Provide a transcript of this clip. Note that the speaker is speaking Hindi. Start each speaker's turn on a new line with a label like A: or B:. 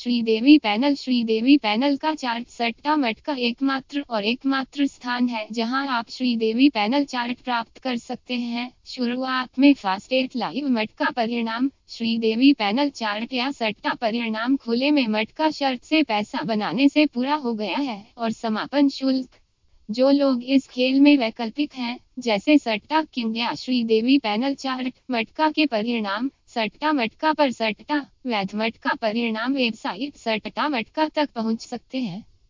A: श्रीदेवी पैनल। श्रीदेवी पैनल का चार्ट सट्टा मटका एकमात्र और एकमात्र स्थान है, जहाँ आप श्रीदेवी पैनल चार्ट प्राप्त कर सकते हैं। शुरुआत में फास्टेट लाइव मटका परिणाम, श्रीदेवी पैनल चार्ट या सट्टा परिणाम खुले में मटका शर्त से पैसा बनाने से पूरा हो गया है, और समापन शुल्क। जो लोग इस खेल में वैकल्पिक हैं, जैसे सट्टा किंग या श्रीदेवी पैनल चार्ट मटका के परिणाम सट्टा मटका पर सट्टा वैध मटका परिणाम वेबसाइट सट्टा मटका तक पहुँच सकते हैं।